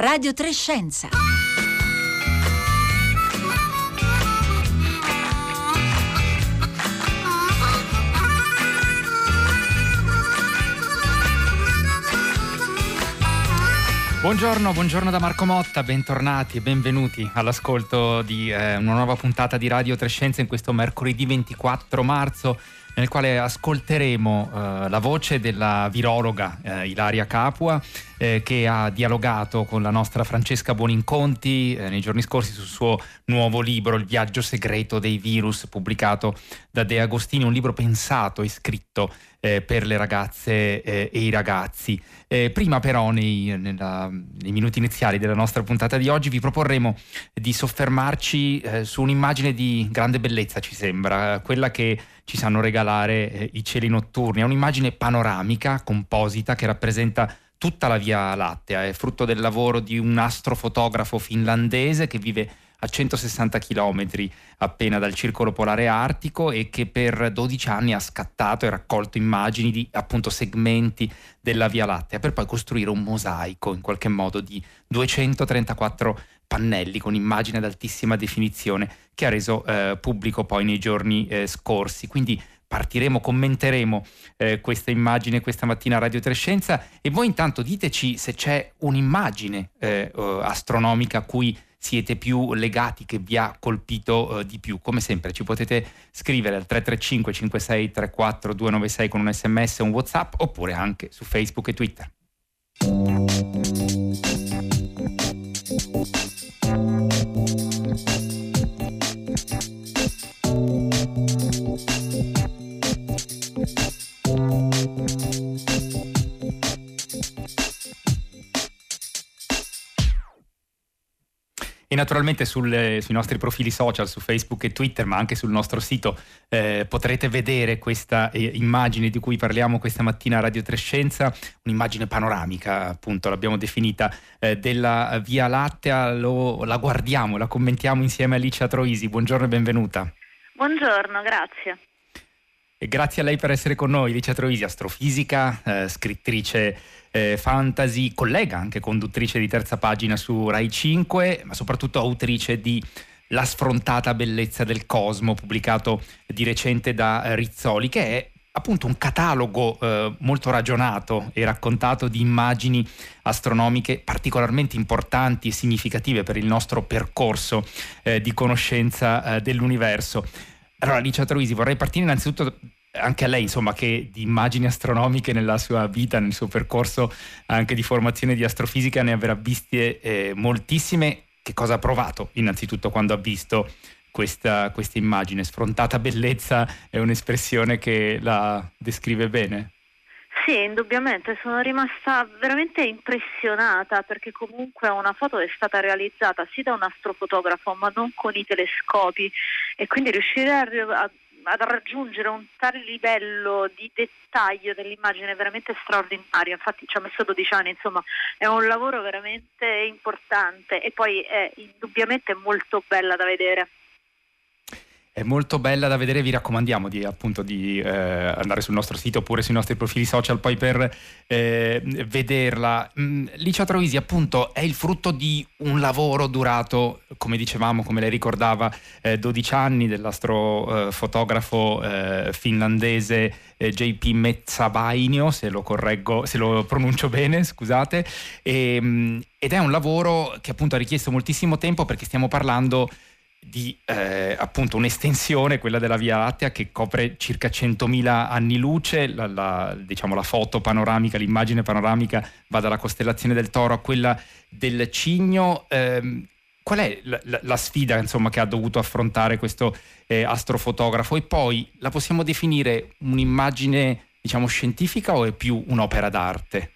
Radio Trescenza. Buongiorno, buongiorno da Marco Motta, bentornati e benvenuti all'ascolto di eh, una nuova puntata di Radio Trescenza in questo mercoledì 24 marzo nel quale ascolteremo eh, la voce della virologa eh, Ilaria Capua eh, che ha dialogato con la nostra Francesca Buoninconti eh, nei giorni scorsi sul suo nuovo libro Il viaggio segreto dei virus pubblicato da De Agostini, un libro pensato e scritto eh, per le ragazze eh, e i ragazzi. Eh, prima però nei, nella, nei, minuti iniziali della nostra puntata di oggi vi proporremo di soffermarci eh, su un'immagine di grande bellezza ci sembra, quella che ci sanno regalare eh, i cieli notturni. È un'immagine panoramica, composita, che rappresenta tutta la Via Lattea, è frutto del lavoro di un astrofotografo finlandese che vive a 160 km appena dal circolo polare artico e che per 12 anni ha scattato e raccolto immagini di appunto segmenti della Via Lattea per poi costruire un mosaico in qualche modo di 234 pannelli con immagini ad altissima definizione che ha reso eh, pubblico poi nei giorni eh, scorsi. Quindi partiremo, commenteremo eh, questa immagine questa mattina a Radio Trescenza e voi intanto diteci se c'è un'immagine eh, astronomica a cui siete più legati, che vi ha colpito eh, di più. Come sempre ci potete scrivere al 335 56 34 296 con un sms o un whatsapp oppure anche su Facebook e Twitter. Naturalmente sul, sui nostri profili social, su Facebook e Twitter, ma anche sul nostro sito eh, potrete vedere questa eh, immagine di cui parliamo questa mattina a Radio Trescenza, un'immagine panoramica, appunto l'abbiamo definita, eh, della Via Lattea, Lo, la guardiamo, la commentiamo insieme a Alicia Troisi. Buongiorno e benvenuta. Buongiorno, grazie. Grazie a lei per essere con noi, Alicia Troisi, astrofisica, eh, scrittrice eh, fantasy, collega anche conduttrice di terza pagina su Rai 5, ma soprattutto autrice di La sfrontata bellezza del cosmo, pubblicato di recente da Rizzoli, che è appunto un catalogo eh, molto ragionato e raccontato di immagini astronomiche particolarmente importanti e significative per il nostro percorso eh, di conoscenza eh, dell'universo. Allora, Alicia Troisi, vorrei partire innanzitutto anche a lei, insomma, che di immagini astronomiche nella sua vita, nel suo percorso anche di formazione di astrofisica ne avrà viste eh, moltissime. Che cosa ha provato innanzitutto quando ha visto questa, questa immagine? Sfrontata bellezza è un'espressione che la descrive bene? Sì, indubbiamente, sono rimasta veramente impressionata perché comunque una foto è stata realizzata sì da un astrofotografo ma non con i telescopi. E quindi riuscire a, a ad raggiungere un tale livello di dettaglio dell'immagine veramente straordinario, infatti ci ha messo 12 anni, insomma è un lavoro veramente importante e poi è indubbiamente molto bella da vedere è molto bella da vedere, vi raccomandiamo di, appunto, di eh, andare sul nostro sito oppure sui nostri profili social poi per eh, vederla. Mm, Licia Troisi appunto è il frutto di un lavoro durato, come dicevamo, come lei ricordava, eh, 12 anni dell'astrofotografo eh, finlandese eh, JP Mezzabainio, se lo correggo, se lo pronuncio bene, scusate, e, ehm, ed è un lavoro che appunto ha richiesto moltissimo tempo perché stiamo parlando di eh, appunto un'estensione, quella della Via Lattea, che copre circa 100.000 anni luce, la, la, diciamo, la foto panoramica, l'immagine panoramica va dalla costellazione del Toro a quella del Cigno. Eh, qual è la, la, sfida insomma, che ha dovuto affrontare questo eh, astrofotografo? E poi la possiamo definire un'immagine diciamo, scientifica o è più un'opera d'arte?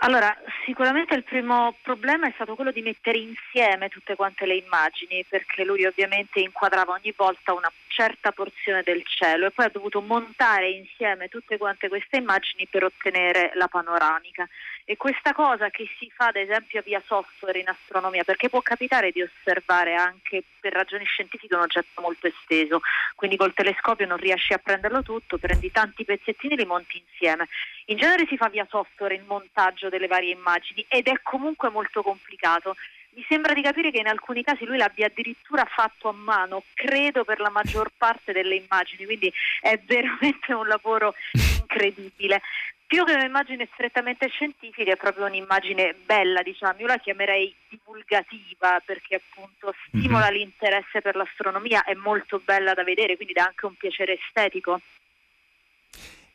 Allora, sicuramente il primo problema è stato quello di mettere insieme tutte quante le immagini, perché lui ovviamente inquadrava ogni volta una certa porzione del cielo e poi ha dovuto montare insieme tutte quante queste immagini per ottenere la panoramica. E questa cosa che si fa ad esempio via software in astronomia, perché può capitare di osservare anche per ragioni scientifiche un oggetto molto esteso, quindi col telescopio non riesci a prenderlo tutto, prendi tanti pezzettini e li monti insieme. In genere si fa via software il montaggio delle varie immagini ed è comunque molto complicato mi sembra di capire che in alcuni casi lui l'abbia addirittura fatto a mano, credo per la maggior parte delle immagini, quindi è veramente un lavoro incredibile. Più che un'immagine strettamente scientifica è proprio un'immagine bella, diciamo, io la chiamerei divulgativa perché appunto stimola mm-hmm. l'interesse per l'astronomia, è molto bella da vedere, quindi dà anche un piacere estetico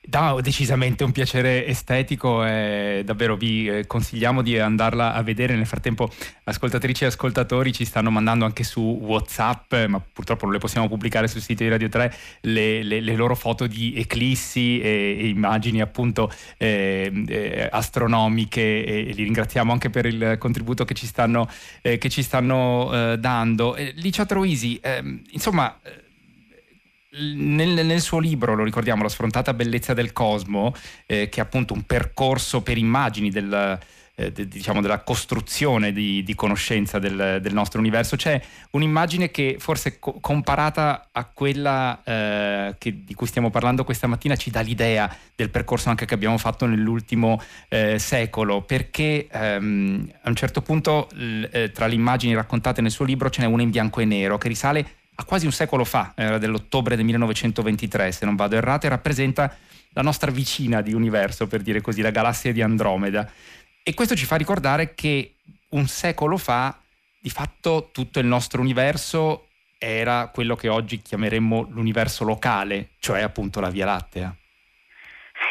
dà decisamente un piacere estetico e davvero vi eh, consigliamo di andarla a vedere. Nel frattempo ascoltatrici e ascoltatori ci stanno mandando anche su Whatsapp, ma purtroppo non le possiamo pubblicare sul sito di Radio 3, le, le, le loro foto di eclissi e, e immagini appunto eh, eh, astronomiche e li ringraziamo anche per il contributo che ci stanno, eh, che ci stanno eh, dando. Licia Troisi, ehm, insomma nel, nel, suo libro, lo ricordiamo, La sfrontata bellezza del cosmo, eh, che è appunto un percorso per immagini del, eh, de, diciamo della costruzione di, di conoscenza del, del, nostro universo, c'è un'immagine che forse co- comparata a quella eh, che, di cui stiamo parlando questa mattina ci dà l'idea del percorso anche che abbiamo fatto nell'ultimo eh, secolo, perché ehm, a un certo punto l- eh, tra le immagini raccontate nel suo libro ce n'è una in bianco e nero che risale a quasi un secolo fa, era dell'ottobre del 1923 se non vado errato, e rappresenta la nostra vicina di universo, per dire così, la galassia di Andromeda. E questo ci fa ricordare che un secolo fa, di fatto, tutto il nostro universo era quello che oggi chiameremmo l'universo locale, cioè appunto la Via Lattea.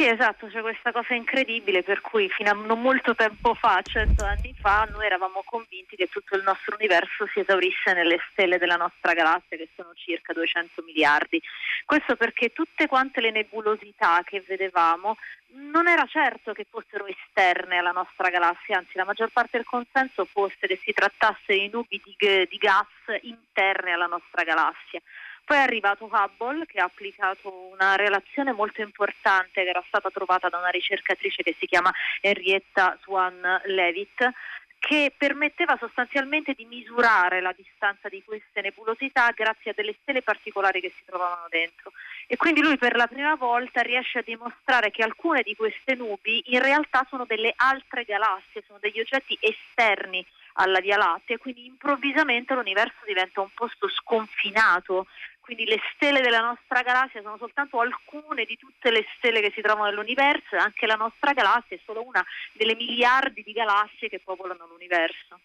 Sì, esatto, c'è questa cosa incredibile per cui fino a non molto tempo fa, cento anni fa, noi eravamo convinti che tutto il nostro universo si esaurisse nelle stelle della nostra galassia, che sono circa 200 miliardi. Questo perché tutte quante le nebulosità che vedevamo non era certo che fossero esterne alla nostra galassia, anzi la maggior parte del consenso fosse che si trattasse di nubi di, di gas interne alla nostra galassia. Poi è arrivato Hubble che ha applicato una relazione molto importante che era stata trovata da una ricercatrice che si chiama Henrietta Swan Levitt che permetteva sostanzialmente di misurare la distanza di queste nebulosità grazie a delle stelle particolari che si trovavano dentro. E quindi lui per la prima volta riesce a dimostrare che alcune di queste nubi in realtà sono delle altre galassie, sono degli oggetti esterni alla Via Lattea, quindi improvvisamente l'universo diventa un posto sconfinato quindi le stelle della nostra galassia sono soltanto alcune di tutte le stelle che si trovano nell'universo anche la nostra galassia è solo una delle miliardi di galassie che popolano l'universo.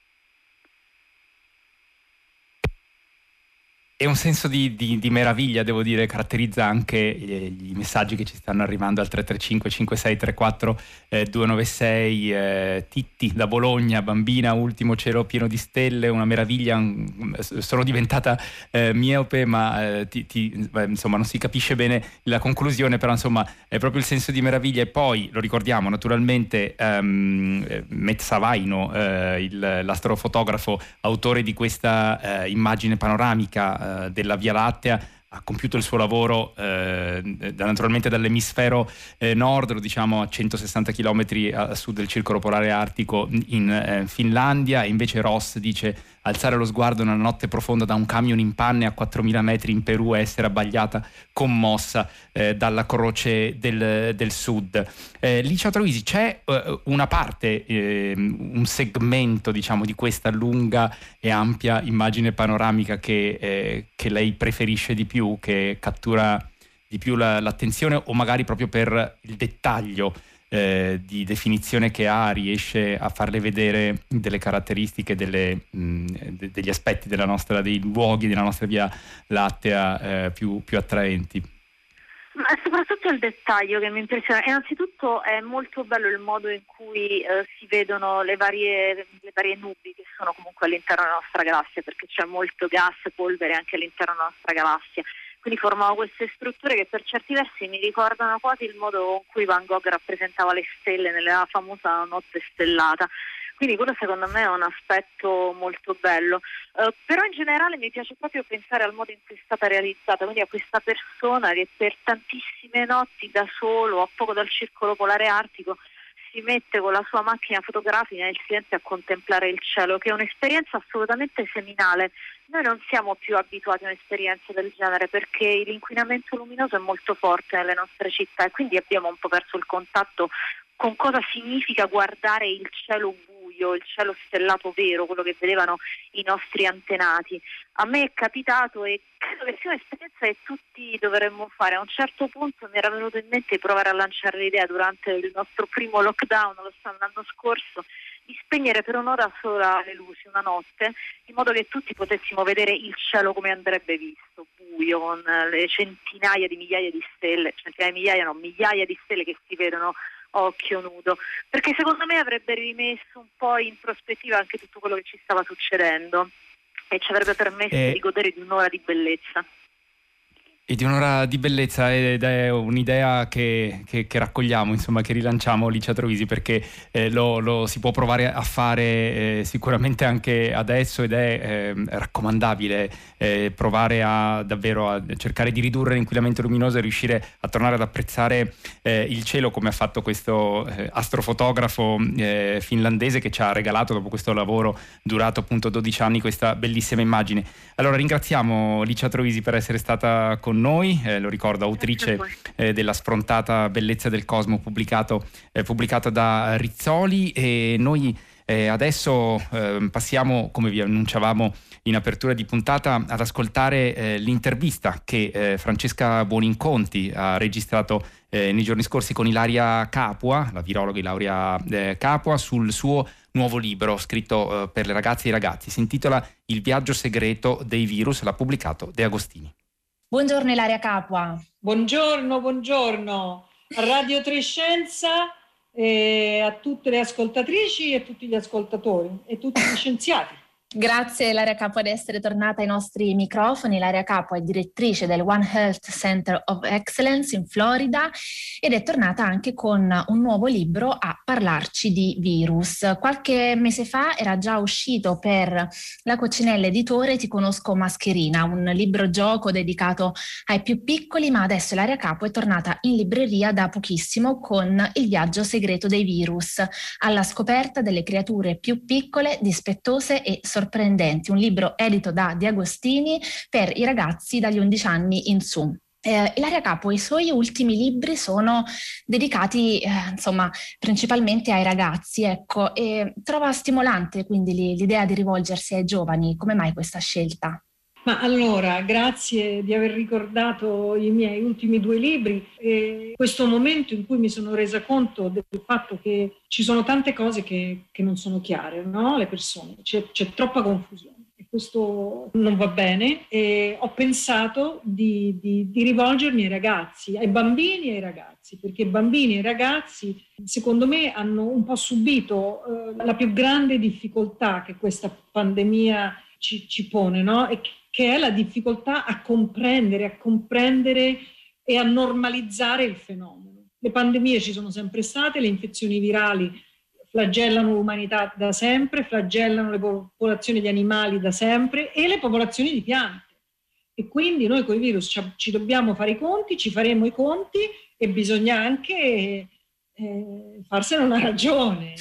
E un senso di, di, di, meraviglia, devo dire, caratterizza anche i, i, messaggi che ci stanno arrivando al 335 5634 eh, 296. Eh, Titti da Bologna, bambina, ultimo cielo pieno di stelle, una meraviglia. sono diventata eh, miope, ma eh, ti, ti, insomma non si capisce bene la conclusione, però insomma è proprio il senso di meraviglia. E poi lo ricordiamo naturalmente, Savaino, eh, il, l'astrofotografo, autore di questa eh, immagine panoramica eh, della Via Lattea ha compiuto il suo lavoro eh, naturalmente dall'emisfero eh, nord, diciamo a 160 km a sud del circolo polare artico in eh, Finlandia, e invece Ross dice alzare lo sguardo nella notte profonda da un camion in panne a 4.000 metri in Perù e essere abbagliata, commossa eh, dalla croce del, del sud. Eh, Licia Troisi, c'è eh, una parte, ehm, un segmento diciamo, di questa lunga e ampia immagine panoramica che, eh, che lei preferisce di più, che cattura di più la, l'attenzione o magari proprio per il dettaglio? Eh, di definizione che ha riesce a farle vedere delle caratteristiche, delle, mh, de- degli aspetti della nostra, dei luoghi della nostra via lattea eh, più, più attraenti. Ma soprattutto il dettaglio che mi impressiona. Innanzitutto è molto bello il modo in cui eh, si vedono le varie, le varie, nubi che sono comunque all'interno della nostra galassia, perché c'è molto gas, polvere anche all'interno della nostra galassia. Quindi formavo queste strutture che per certi versi mi ricordano quasi il modo in cui Van Gogh rappresentava le stelle nella famosa notte stellata. Quindi quello secondo me è un aspetto molto bello. Uh, però in generale mi piace proprio pensare al modo in cui è stata realizzata, quindi a questa persona che per tantissime notti da solo, a poco dal circolo polare artico, si mette con la sua macchina fotografica nel silenzio a contemplare il cielo, che è un'esperienza assolutamente seminale. Noi non siamo più abituati a un'esperienza del genere perché l'inquinamento luminoso è molto forte nelle nostre città e quindi abbiamo un po' perso il contatto con cosa significa guardare il cielo buio, il cielo stellato vero, quello che vedevano i nostri antenati. A me è capitato e credo che sia un'esperienza che tutti dovremmo fare. A un certo punto mi era venuto in mente provare a lanciare l'idea durante il nostro primo lockdown l'anno scorso di spegnere per un'ora sola le luci una notte, in modo che tutti potessimo vedere il cielo come andrebbe visto, buio, con le centinaia di migliaia di stelle, centinaia di migliaia, no, migliaia di stelle che si vedono occhio nudo, perché secondo me avrebbe rimesso un po' in prospettiva anche tutto quello che ci stava succedendo e ci avrebbe permesso eh... di godere di un'ora di bellezza. E di un'ora di bellezza ed è un'idea che, che, che raccogliamo, insomma, che rilanciamo Licia Trovisi perché eh, lo, lo, si può provare a fare eh, sicuramente anche adesso ed è eh, raccomandabile eh, provare a davvero a cercare di ridurre l'inquinamento luminoso e riuscire a tornare ad apprezzare eh, il cielo come ha fatto questo eh, astrofotografo finlandese che ci ha regalato dopo questo lavoro durato appunto 12 anni questa bellissima immagine. Allora ringraziamo Licia Trovisi per essere stata con con noi, eh, lo ricordo, autrice eh, della sfrontata bellezza del cosmo pubblicato, eh, pubblicato da Rizzoli e noi eh, adesso ehm, passiamo, come vi annunciavamo in apertura di puntata, ad ascoltare eh, l'intervista che eh, Francesca Buoninconti ha registrato nei giorni scorsi con Ilaria Capua, la virologa Ilaria Capua, sul suo nuovo libro scritto per le ragazze e i ragazzi. Si intitola Il viaggio segreto dei virus, l'ha pubblicato De Agostini. Buongiorno Ilaria Capua. Buongiorno, buongiorno a Radio Trescenza e a tutte le ascoltatrici e a tutti gli ascoltatori e tutti gli scienziati. Grazie Ilaria Capo di essere tornata ai nostri microfoni. Ilaria Capo è direttrice del One Health Center of Excellence in Florida ed è tornata anche con un nuovo libro a parlarci di virus. Qualche mese fa era già uscito per la Coccinella Editore Ti conosco mascherina, un libro gioco dedicato ai più piccoli, ma adesso Ilaria Capo è tornata in libreria da pochissimo con Il viaggio segreto dei virus, alla scoperta delle creature più piccole, dispettose e sorprendenti sorprendenti, un libro edito da Di Agostini per i ragazzi dagli 11 anni in su. Eh, Ilaria Capo, i suoi ultimi libri sono dedicati, eh, insomma, principalmente ai ragazzi, ecco, e trova stimolante quindi l'idea di rivolgersi ai giovani. Come mai questa scelta? Ma allora, grazie di aver ricordato i miei ultimi due libri e questo momento in cui mi sono resa conto del fatto che ci sono tante cose che, che non sono chiare, no? Le persone, c'è, c'è troppa confusione questo non va bene e ho pensato di, di, di rivolgermi ai ragazzi, ai bambini e ai ragazzi, perché bambini e ragazzi secondo me hanno un po' subito eh, la più grande difficoltà che questa pandemia ci, ci pone, no? E che è la difficoltà a comprendere, a comprendere e a normalizzare il fenomeno. Le pandemie ci sono sempre state, le infezioni virali flagellano l'umanità da sempre, flagellano le popolazioni di animali da sempre e le popolazioni di piante. E quindi noi con i virus ci, ci dobbiamo fare i conti, ci faremo i conti e bisogna anche eh, farsene una ragione.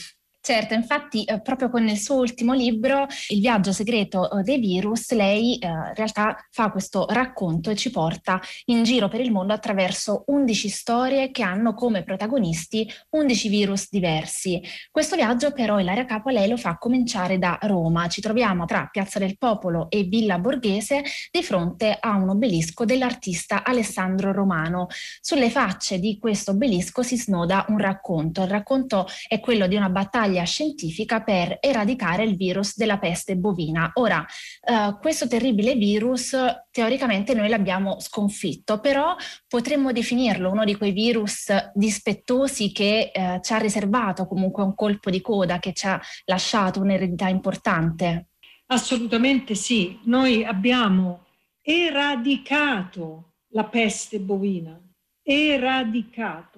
Certo, infatti eh, proprio con il suo ultimo libro, Il viaggio segreto eh, dei virus, lei eh, in realtà fa questo racconto e ci porta in giro per il mondo attraverso 11 storie che hanno come protagonisti 11 virus diversi. Questo viaggio però Ilaria Capo lei lo fa cominciare da Roma. Ci troviamo tra Piazza del Popolo e Villa Borghese di fronte a un obelisco dell'artista Alessandro Romano. Sulle facce di questo obelisco si snoda un racconto. Il racconto è quello di una battaglia battaglia scientifica per eradicare il virus della peste bovina. Ora, eh, questo terribile virus teoricamente noi l'abbiamo sconfitto, però potremmo definirlo uno di quei virus dispettosi che eh, ci ha riservato comunque un colpo di coda, che ci ha lasciato un'eredità importante. Assolutamente sì, noi abbiamo eradicato la peste bovina, eradicato.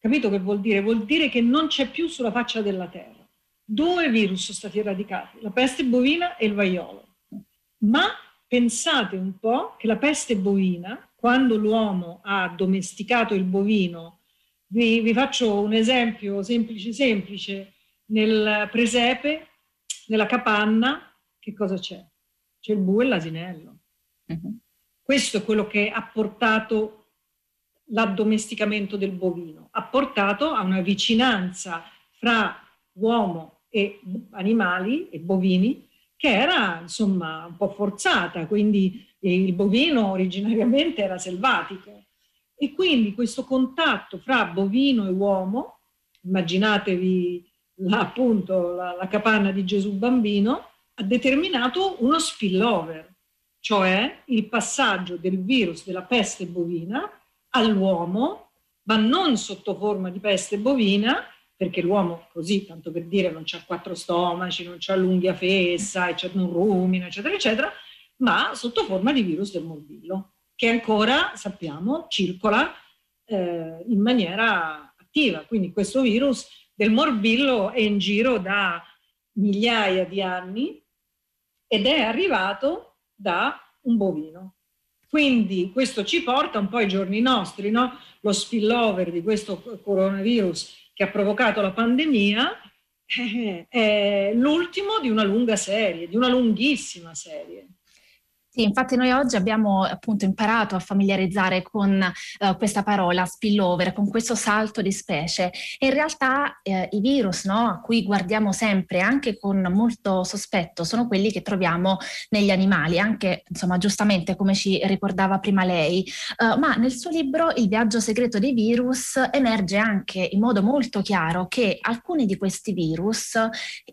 Capito che vuol dire? Vuol dire che non c'è più sulla faccia della terra. due virus sono stati eradicati, la peste bovina e il vaiolo. Ma pensate un po' che la peste bovina, quando l'uomo ha domesticato il bovino, vi, vi faccio un esempio semplice semplice, nel presepe, nella capanna, che cosa c'è? C'è il bue e l'asinello. Uh-huh. Questo è quello che ha portato l'addomesticamento del bovino, ha portato a una vicinanza fra uomo e animali e bovini che era insomma un po' forzata, quindi il bovino originariamente era selvatico. E quindi questo contatto fra bovino e uomo, immaginatevi la, appunto la, la capanna di Gesù bambino, ha determinato uno spillover, cioè il passaggio del virus della peste bovina all'uomo, ma non sotto forma di peste bovina, perché l'uomo così, tanto per dire, non ha quattro stomaci, non ha l'unghia fessa, non rumina, eccetera, eccetera, ma sotto forma di virus del morbillo, che ancora, sappiamo, circola eh, in maniera attiva. Quindi questo virus del morbillo è in giro da migliaia di anni ed è arrivato da un bovino. Quindi questo ci porta un po' ai giorni nostri, no? lo spillover di questo coronavirus che ha provocato la pandemia eh, è l'ultimo di una lunga serie, di una lunghissima serie. Sì, infatti noi oggi abbiamo appunto imparato a familiarizzare con uh, questa parola spillover, con questo salto di specie. E in realtà eh, i virus no, a cui guardiamo sempre anche con molto sospetto sono quelli che troviamo negli animali, anche insomma giustamente come ci ricordava prima lei, uh, ma nel suo libro Il viaggio segreto dei virus emerge anche in modo molto chiaro che alcuni di questi virus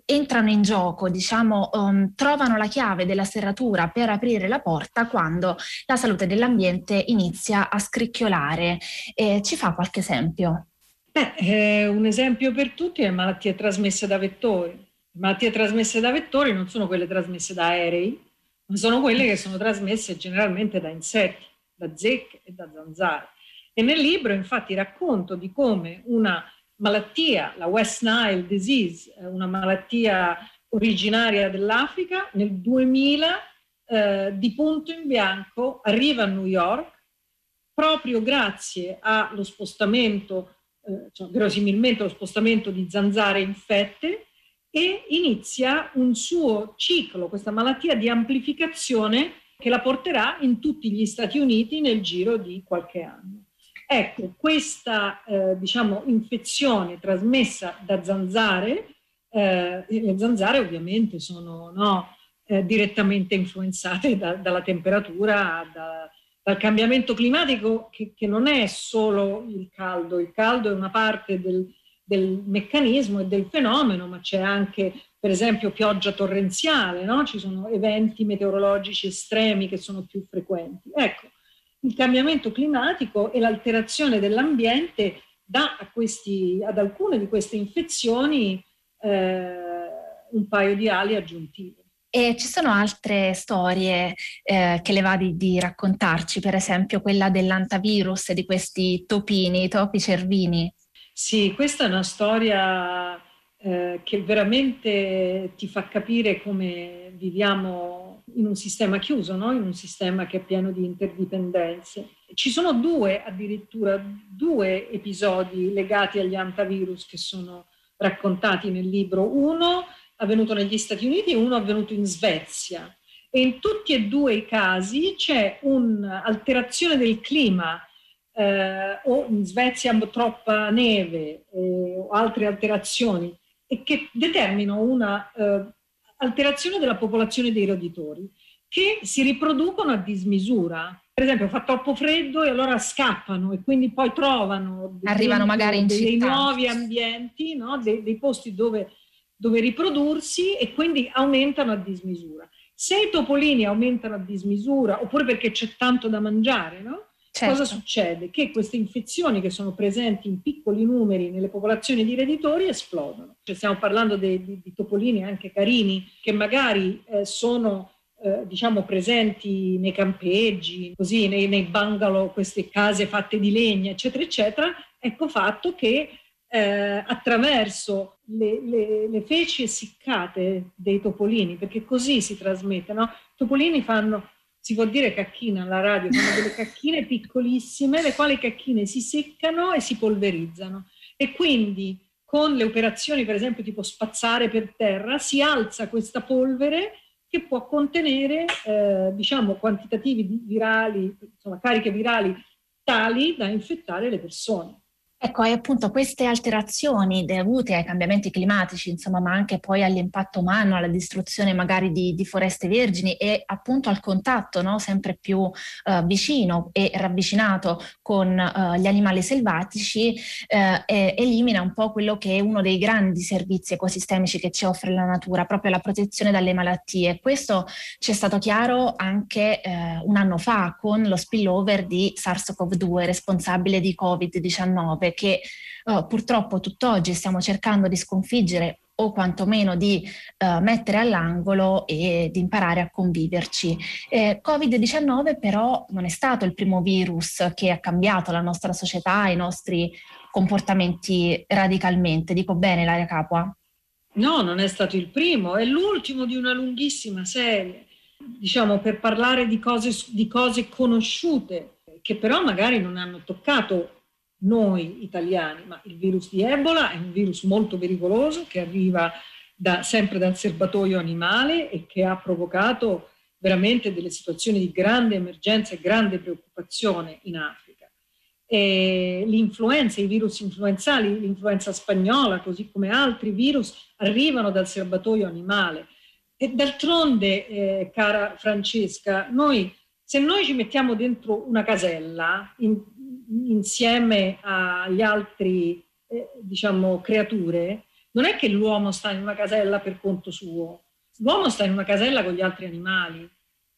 entrano in gioco, diciamo, um, trovano la chiave della serratura per aprire la la porta quando la salute dell'ambiente inizia a scricchiolare. Eh, ci fa qualche esempio? Beh, eh, un esempio per tutti è malattie trasmesse da vettori. Malattie trasmesse da vettori non sono quelle trasmesse da aerei, ma sono quelle che sono trasmesse generalmente da insetti, da zecche e da zanzare. E nel libro infatti racconto di come una malattia, la West Nile disease, una malattia originaria dell'Africa, nel 2000 eh, di punto in bianco arriva a New York proprio grazie allo spostamento, eh, cioè, verosimilmente lo spostamento di zanzare infette e inizia un suo ciclo, questa malattia di amplificazione che la porterà in tutti gli Stati Uniti nel giro di qualche anno. Ecco, questa eh, diciamo, infezione trasmessa da zanzare, eh, le zanzare ovviamente sono no, eh, direttamente influenzate da, dalla temperatura, da, dal cambiamento climatico che, che, non è solo il caldo, il caldo è una parte del, del meccanismo e del fenomeno, ma c'è anche per esempio pioggia torrenziale, no? ci sono eventi meteorologici estremi che sono più frequenti. Ecco, il cambiamento climatico e l'alterazione dell'ambiente dà questi, ad alcune di queste infezioni eh, un paio di ali aggiuntive. E ci sono altre storie eh, che le va di, di, raccontarci, per esempio quella dell'antavirus, di questi topini, topi cervini. Sì, questa è una storia eh, che veramente ti fa capire come viviamo in un sistema chiuso, no? in un sistema che è pieno di interdipendenze. Ci sono due, addirittura due episodi legati agli antavirus che sono raccontati nel libro. Uno avvenuto negli Stati Uniti e uno avvenuto in Svezia. E in tutti e due i casi c'è un'alterazione del clima, eh, o in Svezia troppa neve eh, o altre alterazioni, e che determinano una eh, alterazione della popolazione dei roditori, che si riproducono a dismisura. Per esempio fa troppo freddo e allora scappano e quindi poi trovano arrivano magari in dei, dei nuovi ambienti, no? dei, dei posti dove dove riprodursi e quindi aumentano a dismisura. Se i topolini aumentano a dismisura, oppure perché c'è tanto da mangiare, no? Certo. Cosa succede? Che queste infezioni che sono presenti in piccoli numeri nelle popolazioni di reditori esplodono. Cioè stiamo parlando di, di, di topolini anche carini che magari eh, sono eh, diciamo presenti nei campeggi, così nei, nei bungalow, queste case fatte di legna, eccetera, eccetera. Ecco fatto che eh, attraverso le, le, le, feci essiccate dei topolini, perché così si trasmette. No? I topolini fanno, si può dire cacchina alla radio, fanno delle cacchine piccolissime, le quali cacchine si seccano e si polverizzano. E quindi con le operazioni, per esempio, tipo spazzare per terra, si alza questa polvere che può contenere, eh, diciamo, quantitativi virali, insomma, cariche virali tali da infettare le persone. Ecco, e appunto queste alterazioni dovute ai cambiamenti climatici, insomma, ma anche poi all'impatto umano, alla distruzione magari di, di foreste vergini e appunto al contatto no? sempre più uh, vicino e ravvicinato con uh, gli animali selvatici, uh, e, elimina un po' quello che è uno dei grandi servizi ecosistemici che ci offre la natura, proprio la protezione dalle malattie. Questo ci è stato chiaro anche un anno fa con lo spillover di SARS-CoV-2 responsabile di Covid-19 che uh, purtroppo tutt'oggi stiamo cercando di sconfiggere o quantomeno di uh, mettere all'angolo e di imparare a conviverci. Eh, Covid-19 però non è stato il primo virus che ha cambiato la nostra società, i nostri comportamenti radicalmente. Dico bene, Laria Capua? No, non è stato il primo, è l'ultimo di una lunghissima serie. Diciamo, per parlare di cose, di cose conosciute, che però magari non hanno toccato noi italiani, ma il virus di Ebola è un virus molto pericoloso che arriva da, sempre dal serbatoio animale e che ha provocato veramente delle situazioni di grande emergenza e grande preoccupazione in Africa. E l'influenza, i virus influenzali, l'influenza spagnola, così come altri virus, arrivano dal serbatoio animale. E d'altronde, eh, cara Francesca, noi, se noi ci mettiamo dentro una casella, in, insieme agli altri, eh, diciamo, creature, non è che l'uomo sta in una casella per conto suo, l'uomo sta in una casella con gli altri animali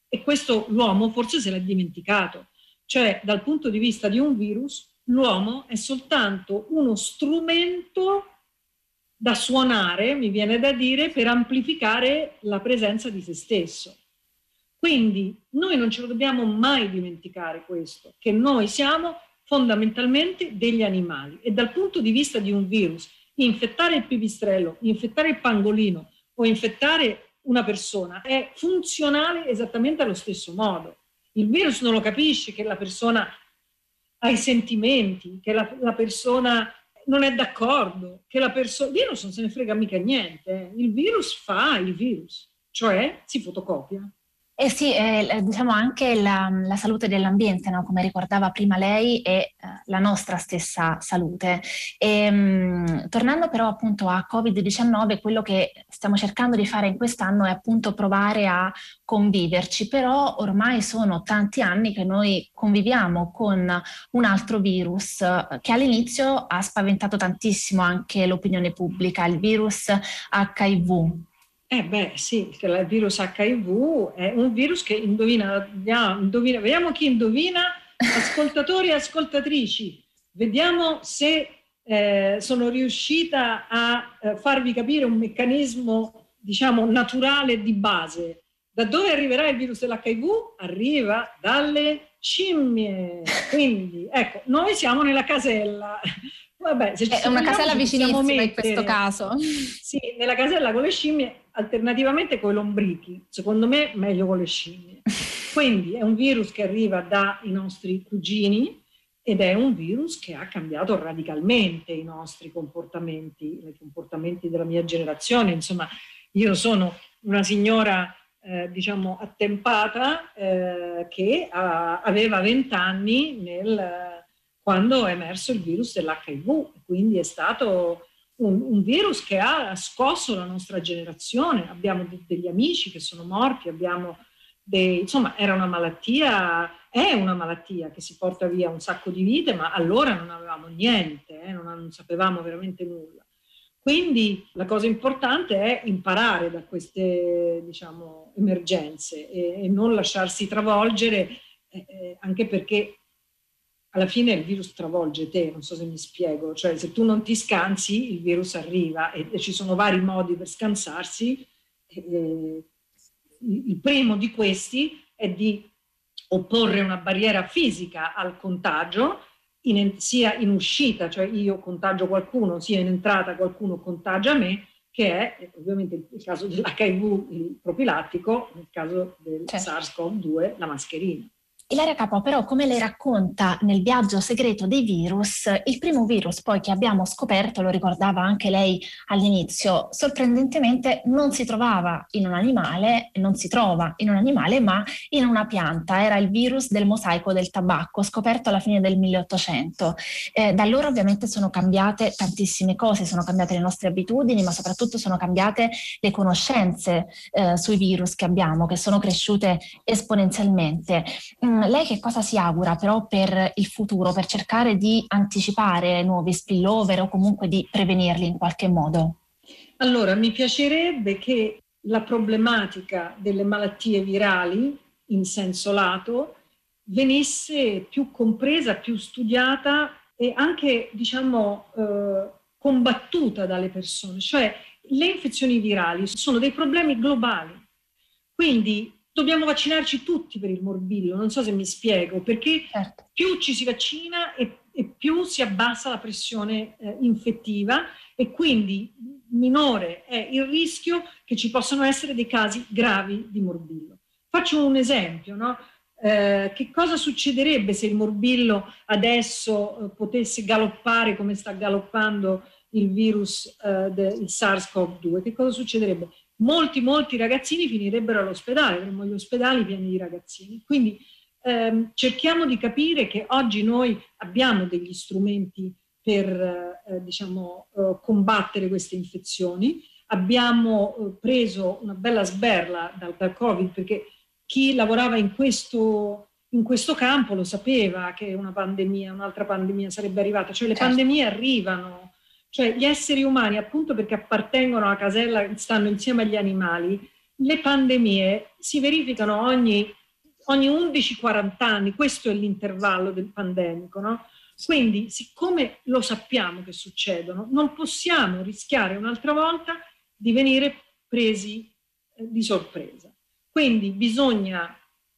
e questo l'uomo forse se l'è dimenticato. Cioè, dal punto di vista di un virus, l'uomo è soltanto uno strumento da suonare, mi viene da dire, per amplificare la presenza di se stesso. Quindi noi non ce lo dobbiamo mai dimenticare questo, che noi siamo fondamentalmente degli animali e dal punto di vista di un virus, infettare il pipistrello, infettare il pangolino o infettare una persona è funzionale esattamente allo stesso modo. Il virus non lo capisce che la persona ha i sentimenti, che la, la persona non è d'accordo, che la persona... Il virus non se ne frega mica niente, eh. il virus fa il virus, cioè si fotocopia. Eh sì, eh, diciamo anche la, la salute dell'ambiente, no? come ricordava prima lei, e eh, la nostra stessa salute. E, mh, tornando però appunto a Covid-19, quello che stiamo cercando di fare in quest'anno è appunto provare a conviverci, però ormai sono tanti anni che noi conviviamo con un altro virus eh, che all'inizio ha spaventato tantissimo anche l'opinione pubblica, il virus HIV. Eh beh sì, il virus HIV è un virus che indovina, indovina vediamo chi indovina, ascoltatori e ascoltatrici, vediamo se eh, sono riuscita a eh, farvi capire un meccanismo diciamo naturale di base. Da dove arriverà il virus dell'HIV? Arriva dalle scimmie. Quindi, ecco, noi siamo nella casella. Vabbè, se è una casella vicinissima mettere, in questo caso. Sì, nella casella con le scimmie, alternativamente con i lombrichi. Secondo me meglio con le scimmie. Quindi è un virus che arriva dai nostri cugini ed è un virus che ha cambiato radicalmente i nostri comportamenti, i comportamenti della mia generazione. Insomma, io sono una signora eh, diciamo attempata eh, che ha, aveva 20 anni nel quando è emerso il virus dell'HIV, quindi è stato un, un, virus che ha scosso la nostra generazione, abbiamo de- degli amici che sono morti, abbiamo dei, insomma era una malattia, è una malattia che si porta via un sacco di vite, ma allora non avevamo niente, eh, non, non sapevamo veramente nulla. Quindi la cosa importante è imparare da queste diciamo, emergenze e, e non lasciarsi travolgere, eh, eh anche perché alla fine il virus travolge te, non so se mi spiego, cioè se tu non ti scansi il virus arriva e, e ci sono vari modi per scansarsi. Eh, il primo di questi è di opporre una barriera fisica al contagio in, sia in uscita, cioè io contagio qualcuno, sia in entrata qualcuno contagia me, che è ovviamente il caso dell'HIV il profilattico, nel caso del certo. SARS-CoV-2 la mascherina. Ilaria Capo, però, come lei racconta nel viaggio segreto dei virus, il primo virus poi che abbiamo scoperto, lo ricordava anche lei all'inizio, sorprendentemente non si trovava in un animale, non si trova in un animale, ma in una pianta. Era il virus del mosaico del tabacco, scoperto alla fine del 1800. Eh, da allora ovviamente sono cambiate tantissime cose, sono cambiate le nostre abitudini, ma soprattutto sono cambiate le conoscenze eh, sui virus che abbiamo, che sono cresciute esponenzialmente. Mm, lei che cosa si augura però per il futuro, per cercare di anticipare nuovi spillover o comunque di prevenirli in qualche modo? Allora, mi piacerebbe che la problematica delle malattie virali in senso lato venisse più compresa, più studiata e anche, diciamo, eh, combattuta dalle persone. Cioè, le infezioni virali sono dei problemi globali. Quindi dobbiamo vaccinarci tutti per il morbillo, non so se mi spiego, perché certo. più ci si vaccina e, e, più si abbassa la pressione eh, infettiva e quindi minore è il rischio che ci possano essere dei casi gravi di morbillo. Faccio un esempio, no? eh, che cosa succederebbe se il morbillo adesso eh, potesse galoppare come sta galoppando il virus, eh, del SARS-CoV-2? Che cosa succederebbe? Molti, molti ragazzini finirebbero all'ospedale, avremmo gli ospedali pieni di ragazzini. Quindi ehm, cerchiamo di capire che oggi noi abbiamo degli strumenti per eh, diciamo, eh, combattere queste infezioni. Abbiamo eh, preso una bella sberla dal, dal, Covid perché chi lavorava in questo, in questo campo lo sapeva che una pandemia, un'altra pandemia sarebbe arrivata. Cioè le certo. pandemie arrivano, cioè gli esseri umani, appunto perché appartengono alla casella, stanno insieme agli animali, le pandemie si verificano ogni, ogni 11-40 anni, questo è l'intervallo del pandemico, no? Quindi, siccome lo sappiamo che succedono, non possiamo rischiare un'altra volta di venire presi eh, di sorpresa. Quindi bisogna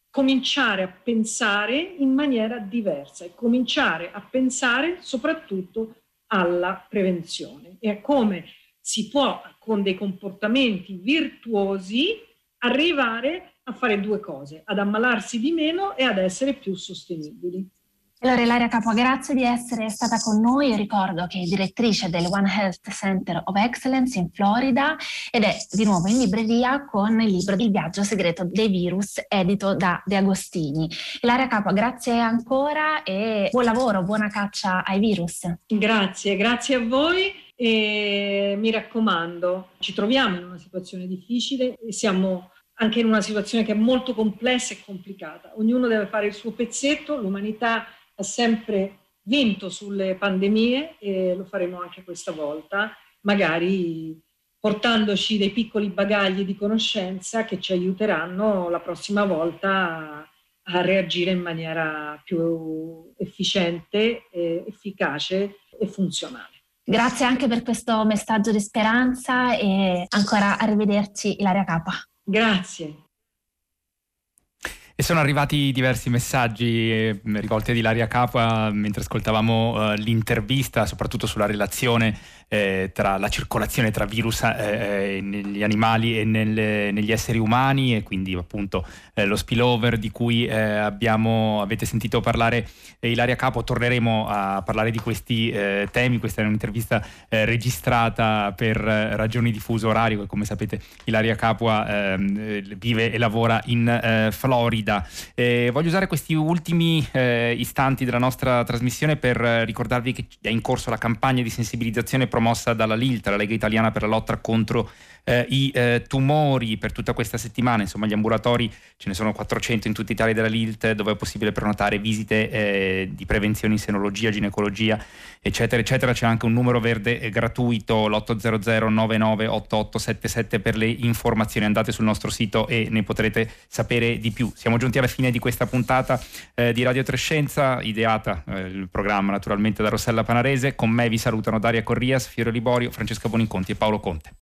cominciare a pensare in maniera diversa e cominciare a pensare soprattutto alla prevenzione e a come si può con dei comportamenti virtuosi arrivare a fare due cose, ad ammalarsi di meno e ad essere più sostenibili. Allora Ilaria Capo, grazie di essere stata con noi. Ricordo che è direttrice del One Health Center of Excellence in Florida ed è di nuovo in libreria con il libro Il viaggio segreto dei virus edito da De Agostini. Ilaria Capo, grazie ancora e buon lavoro, buona caccia ai virus. Grazie, grazie a voi e mi raccomando, ci troviamo in una situazione difficile e siamo anche in una situazione che è molto complessa e complicata. Ognuno deve fare il suo pezzetto, l'umanità ha sempre vinto sulle pandemie e lo faremo anche questa volta, magari portandoci dei piccoli bagagli di conoscenza che ci aiuteranno la prossima volta a reagire in maniera più efficiente, efficace e funzionale. Grazie anche per questo messaggio di speranza e ancora arrivederci Ilaria Capa. Grazie. E sono arrivati diversi messaggi eh, rivolti ad Ilaria Capua mentre ascoltavamo eh, l'intervista, soprattutto sulla relazione eh, tra la circolazione tra virus eh, eh negli animali e nel, negli esseri umani e quindi appunto eh, lo spillover di cui eh, abbiamo, avete sentito parlare Ilaria Capo, torneremo a parlare di questi temi, questa è un'intervista registrata per ragioni di fuso orario e come sapete Ilaria Capua ehm, vive e lavora in Florida. Voglio usare questi ultimi istanti della nostra trasmissione per ricordarvi che è in corso la campagna di sensibilizzazione promossa dalla LILT, la Lega Italiana per la lotta contro eh, i eh, tumori per tutta questa settimana, insomma gli ambulatori ce ne sono 400 in tutta Italia della LILT dove è possibile prenotare visite eh, di prevenzione in senologia, ginecologia eccetera eccetera, c'è anche un numero verde eh, gratuito l'800 998877 per le informazioni, andate sul nostro sito e ne potrete sapere di più. Siamo giunti alla fine di questa puntata eh, di Radio Trescenza, ideata eh, il programma naturalmente da Rossella Panarese, con me vi salutano Daria Corrias, Fiore Liborio, Francesca Boninconti e Paolo Conte.